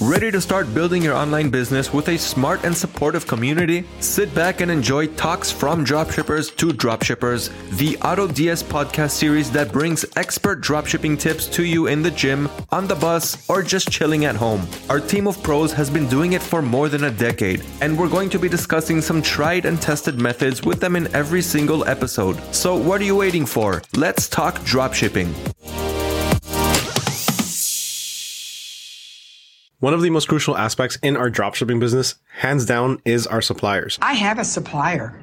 Ready to start building your online business with a smart and supportive community? Sit back and enjoy talks from dropshippers to dropshippers, the Auto AutoDS podcast series that brings expert dropshipping tips to you in the gym, on the bus, or just chilling at home. Our team of pros has been doing it for more than a decade, and we're going to be discussing some tried and tested methods with them in every single episode. So, what are you waiting for? Let's talk dropshipping. One of the most crucial aspects in our dropshipping business, hands down, is our suppliers. I have a supplier.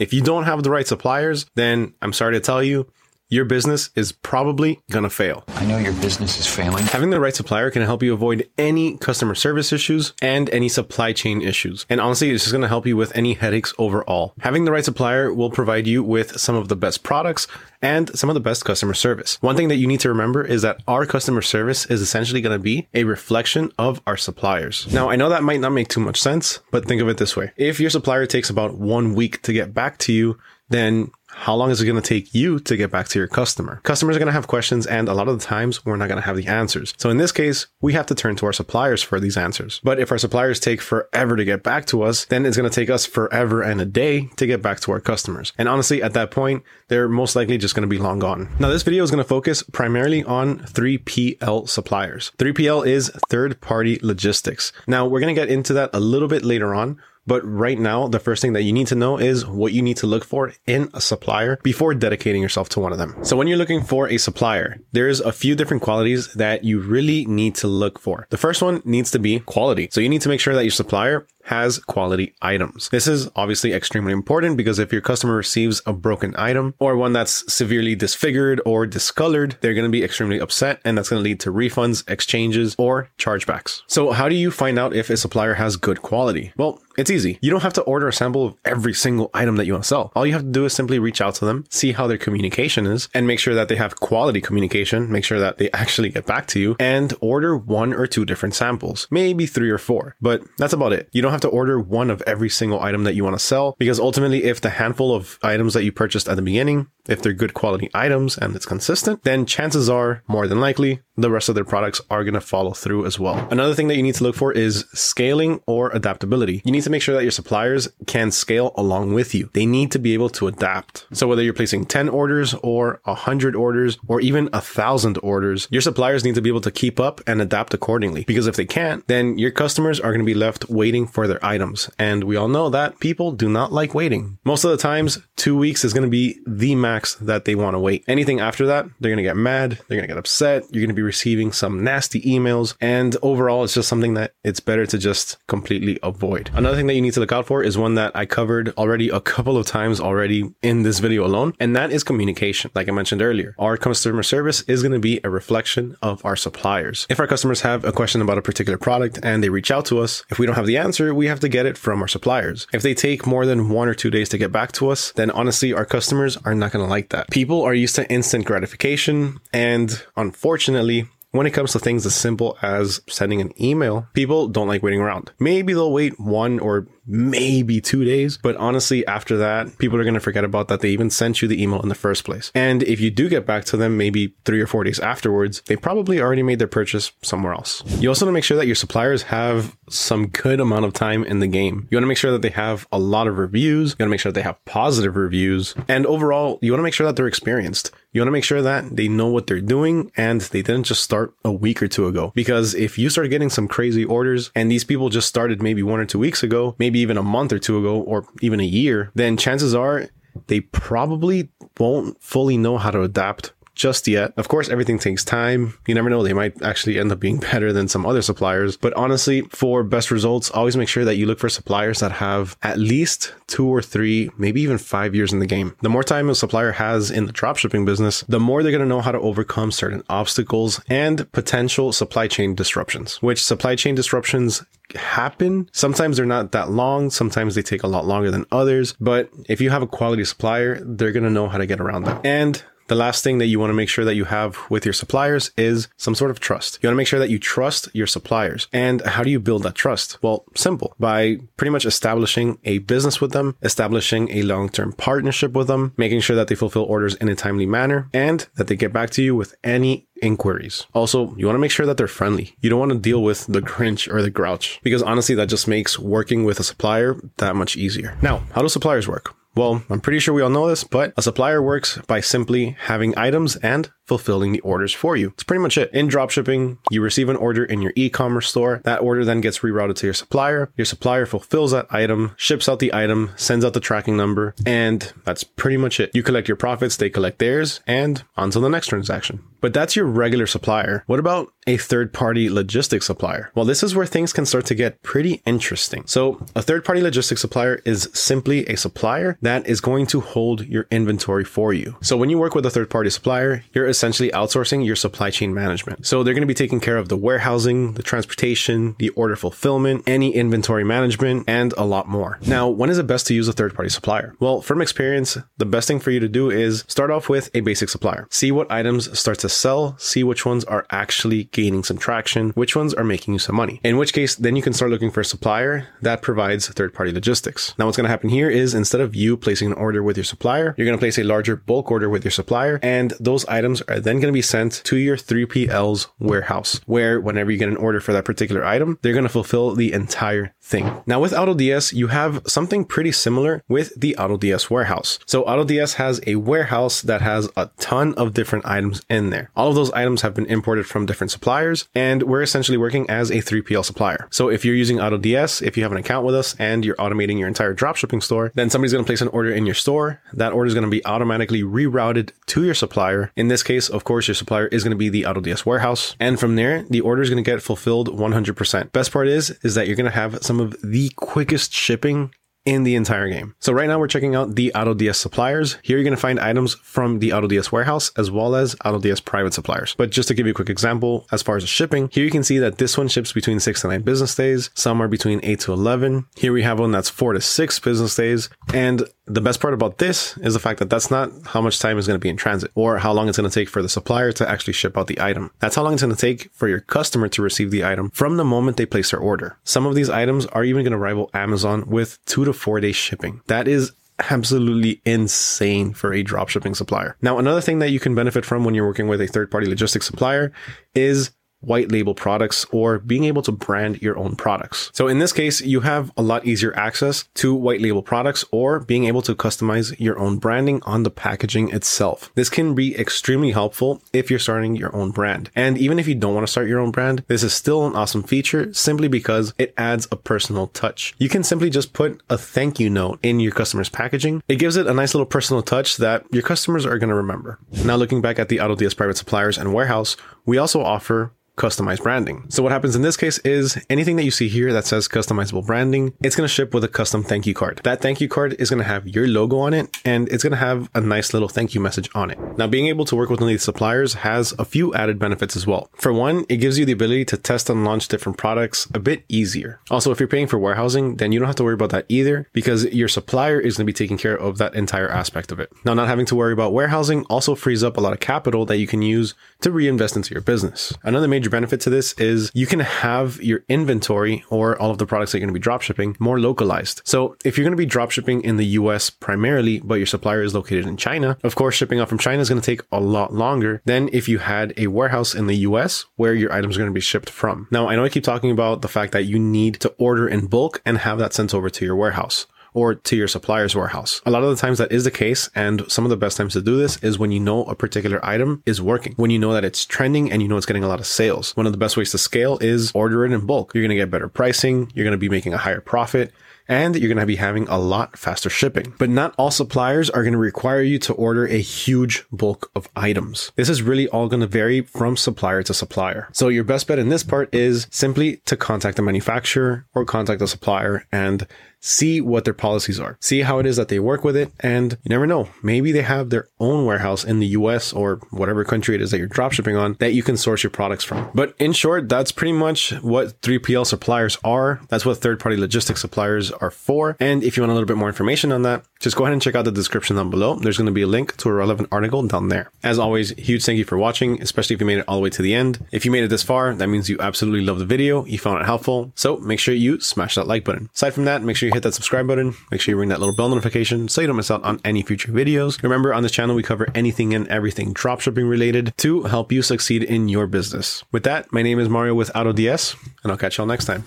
If you don't have the right suppliers, then I'm sorry to tell you, your business is probably gonna fail. I know your business is failing. Having the right supplier can help you avoid any customer service issues and any supply chain issues. And honestly, it's just gonna help you with any headaches overall. Having the right supplier will provide you with some of the best products and some of the best customer service. One thing that you need to remember is that our customer service is essentially to be a reflection of our suppliers. Now, I know that might not make too much sense, but think of it this way. If your supplier takes about one week to get back to you, then how long is it going to take you to get back to your customer? Customers are going to have questions, and a lot of the times we're not going to have the answers. So in this case, we have to turn to our suppliers for these answers. But if our suppliers take forever to get back to us, then it's going to take us forever and a day to get back to our customers. And honestly, at that point, they're most likely just going to be long gone. Now, this video is going to focus primarily on 3PL suppliers. 3PL is third party logistics. Now, we're going to get into that a little bit later on. But right now, the first thing that you need to know is what you need to look for in a supplier before dedicating yourself to one of them. So when you're looking for a supplier, there's a few different qualities that you really need to look for. The first one needs to be quality. So you need to make sure that your supplier has quality items. This is obviously extremely important because if your customer receives a broken item or one that's severely disfigured or discolored, they're going to be extremely upset and that's going to lead to refunds, exchanges, or chargebacks. So how do you find out if a supplier has good quality? Well, it's easy. You don't have to order a sample of every single item that you want to sell. All you have to do is simply reach out to them, see how their communication is, and make sure that they have quality communication, make sure that they actually get back to you, and order one or two different samples, maybe three or four. But that's about it. You don't have to order one of every single item that you want to sell because ultimately, if the handful of items that you purchased at the beginning, if they're good quality items and it's consistent, then chances are more than likely the rest of their products are going to follow through as well. Another thing that you need to look for is scaling or adaptability. You need to make sure that your suppliers can scale along with you. They need to be able to adapt. So whether you're placing 10 orders or 100 orders or even a thousand orders, your suppliers need to be able to keep up and adapt accordingly. Because if they can't, then your customers are going to be left waiting for their items. And we all know that people do not like waiting. Most of the times, two weeks is going to be the max that they want to wait. Anything after that, they're going to get mad. They're going to get upset. You're going to be receiving some nasty emails. And overall, it's just something that it's better to just completely avoid. Another thing that you need to look out for is one that I covered already a couple of times already in this video alone. And that is communication. Like I mentioned earlier, our customer service is going to be a reflection of our suppliers. If our customers have a question about a particular product and they reach out to us, if we don't have the answer, we have to get it from our suppliers. If they take more than one or two days to get back to us, then honestly, our customers are not going to like that. People are used to instant gratification. And unfortunately, when it comes to things as simple as sending an email, people don't like waiting around. Maybe they'll wait one or maybe two days. But honestly, after that, people are going to forget about that they even sent you the email in the first place. And if you do get back to them, maybe three or four days afterwards, they probably already made their purchase somewhere else. You also want to make sure that your suppliers have some good amount of time in the game. You want to make sure that they have a lot of reviews. You want to make sure that they have positive reviews. And overall, you want to make sure that they're experienced. You want to make sure that they know what they're doing and they didn't just start a week or two ago. Because if you start getting some crazy orders and these people just started maybe one or two weeks ago, maybe even a month or two ago, or even a year, then chances are they probably won't fully know how to adapt just yet. Of course, everything takes time. You never know. They might actually end up being better than some other suppliers. But honestly, for best results, always make sure that you look for suppliers that have at least two or three, maybe even five years in the game. The more time a supplier has in the dropshipping business, the more they're going to know how to overcome certain obstacles and potential supply chain disruptions, which supply chain disruptions happen. Sometimes they're not that long. Sometimes they take a lot longer than others. But if you have a quality supplier, they're going to know how to get around that. And the last thing that you want to make sure that you have with your suppliers is some sort of trust. You want to make sure that you trust your suppliers. And how do you build that trust? Well, simple by pretty much establishing a business with them, establishing a long term partnership with them, making sure that they fulfill orders in a timely manner, and that they get back to you with any inquiries. Also, you want to make sure that they're friendly. You don't want to deal with the Grinch or the Grouch because honestly, that just makes working with a supplier that much easier. Now, how do suppliers work? Well, I'm pretty sure we all know this, but a supplier works by simply having items and fulfilling the orders for you. It's pretty much it. In dropshipping, you receive an order in your e-commerce store. That order then gets rerouted to your supplier. Your supplier fulfills that item, ships out the item, sends out the tracking number, and that's pretty much it. You collect your profits, they collect theirs, and on to the next transaction. But that's your regular supplier. What about a third party logistics supplier? Well, this is where things can start to get pretty interesting. So, a third party logistics supplier is simply a supplier that is going to hold your inventory for you. So, when you work with a third party supplier, you're essentially outsourcing your supply chain management. So, they're going to be taking care of the warehousing, the transportation, the order fulfillment, any inventory management, and a lot more. Now, when is it best to use a third party supplier? Well, from experience, the best thing for you to do is start off with a basic supplier. See what items start to sell, see which ones are actually gaining some traction, which ones are making you some money. In which case, then you can start looking for a supplier that provides third party logistics. Now, what's going to happen here is instead of you placing an order with your supplier, you're going to place a larger bulk order with your supplier, and those items are then going to be sent to your 3PL's warehouse, where whenever you get an order for that particular item, they're going to fulfill the entire thing. Now, with AutoDS, you have something pretty similar with the AutoDS warehouse. So, AutoDS has a warehouse that has a ton of different items in there. All of those items have been imported from different suppliers, and we're essentially working as a 3PL supplier. So if you're using AutoDS, if you have an account with us and you're automating your entire dropshipping store, then somebody's going to place an order in your store. That order is going to be automatically rerouted to your supplier. In this case, of course, your supplier is going to be the AutoDS warehouse. And from there, the order is going to get fulfilled 100%. Best part is, is that you're going to have some of the quickest shipping in the entire game. So right now we're checking out the AutoDS suppliers. Here you're going to find items from the AutoDS warehouse as well as AutoDS private suppliers. But just to give you a quick example, as far as the shipping, here you can see that this one ships between six to nine business days. Some are between eight to 11. Here we have one that's four to six business days. And the best part about this is the fact that that's not how much time is going to be in transit or how long it's going to take for the supplier to actually ship out the item. That's how long it's going to take for your customer to receive the item from the moment they place their order. Some of these items are even going to rival Amazon with two to four day shipping. That is absolutely insane for a dropshipping supplier. Now, another thing that you can benefit from when you're working with a third party logistics supplier is white label products or being able to brand your own products. So in this case, you have a lot easier access to white label products or being able to customize your own branding on the packaging itself. This can be extremely helpful if you're starting your own brand. And even if you don't want to start your own brand, this is still an awesome feature simply because it adds a personal touch. You can simply just put a thank you note in your customer's packaging. It gives it a nice little personal touch that your customers are going to remember. Now looking back at the AutoDS private suppliers and warehouse, we also offer customized branding. So what happens in this case is anything that you see here that says customizable branding, it's going to ship with a custom thank you card. That thank you card is going to have your logo on it and it's going to have a nice little thank you message on it. Now being able to work with one of these suppliers has a few added benefits as well. For one, it gives you the ability to test and launch different products a bit easier. Also, if you're paying for warehousing, then you don't have to worry about that either because your supplier is going to be taking care of that entire aspect of it. Now, not having to worry about warehousing also frees up a lot of capital that you can use to reinvest into your business. Another major benefit to this is you can have your inventory or all of the products that you're going to be dropshipping more localized. So if you're going to be dropshipping in the US primarily, but your supplier is located in China, of course, shipping out from China is going to take a lot longer than if you had a warehouse in the US where your items are going to be shipped from. Now, I know I keep talking about the fact that you need to order in bulk and have that sent over to your warehouse or to your supplier's warehouse. A lot of the times that is the case. And some of the best times to do this is when you know a particular item is working, when you know that it's trending and you know it's getting a lot of sales. One of the best ways to scale is order it in bulk. You're going to get better pricing. You're going to be making a higher profit and you're going to be having a lot faster shipping. But not all suppliers are going to require you to order a huge bulk of items. This is really all going to vary from supplier to supplier. So your best bet in this part is simply to contact the manufacturer or contact the supplier and see what their policies are, see how it is that they work with it. And you never know, maybe they have their own warehouse in the US or whatever country it is that you're dropshipping on that you can source your products from. But in short, that's pretty much what 3PL suppliers are. That's what third party logistics suppliers are for. And if you want a little bit more information on that, just go ahead and check out the description down below. There's going to be a link to a relevant article down there. As always, huge thank you for watching, especially if you made it all the way to the end. If you made it this far, that means you absolutely love the video, you found it helpful. So make sure you smash that like button. Aside from that, make sure you hit that subscribe button. Make sure you ring that little bell notification so you don't miss out on any future videos. Remember, on this channel, we cover anything and everything dropshipping related to help you succeed in your business. With that, my name is Mario with AutoDS, and I'll catch y'all next time.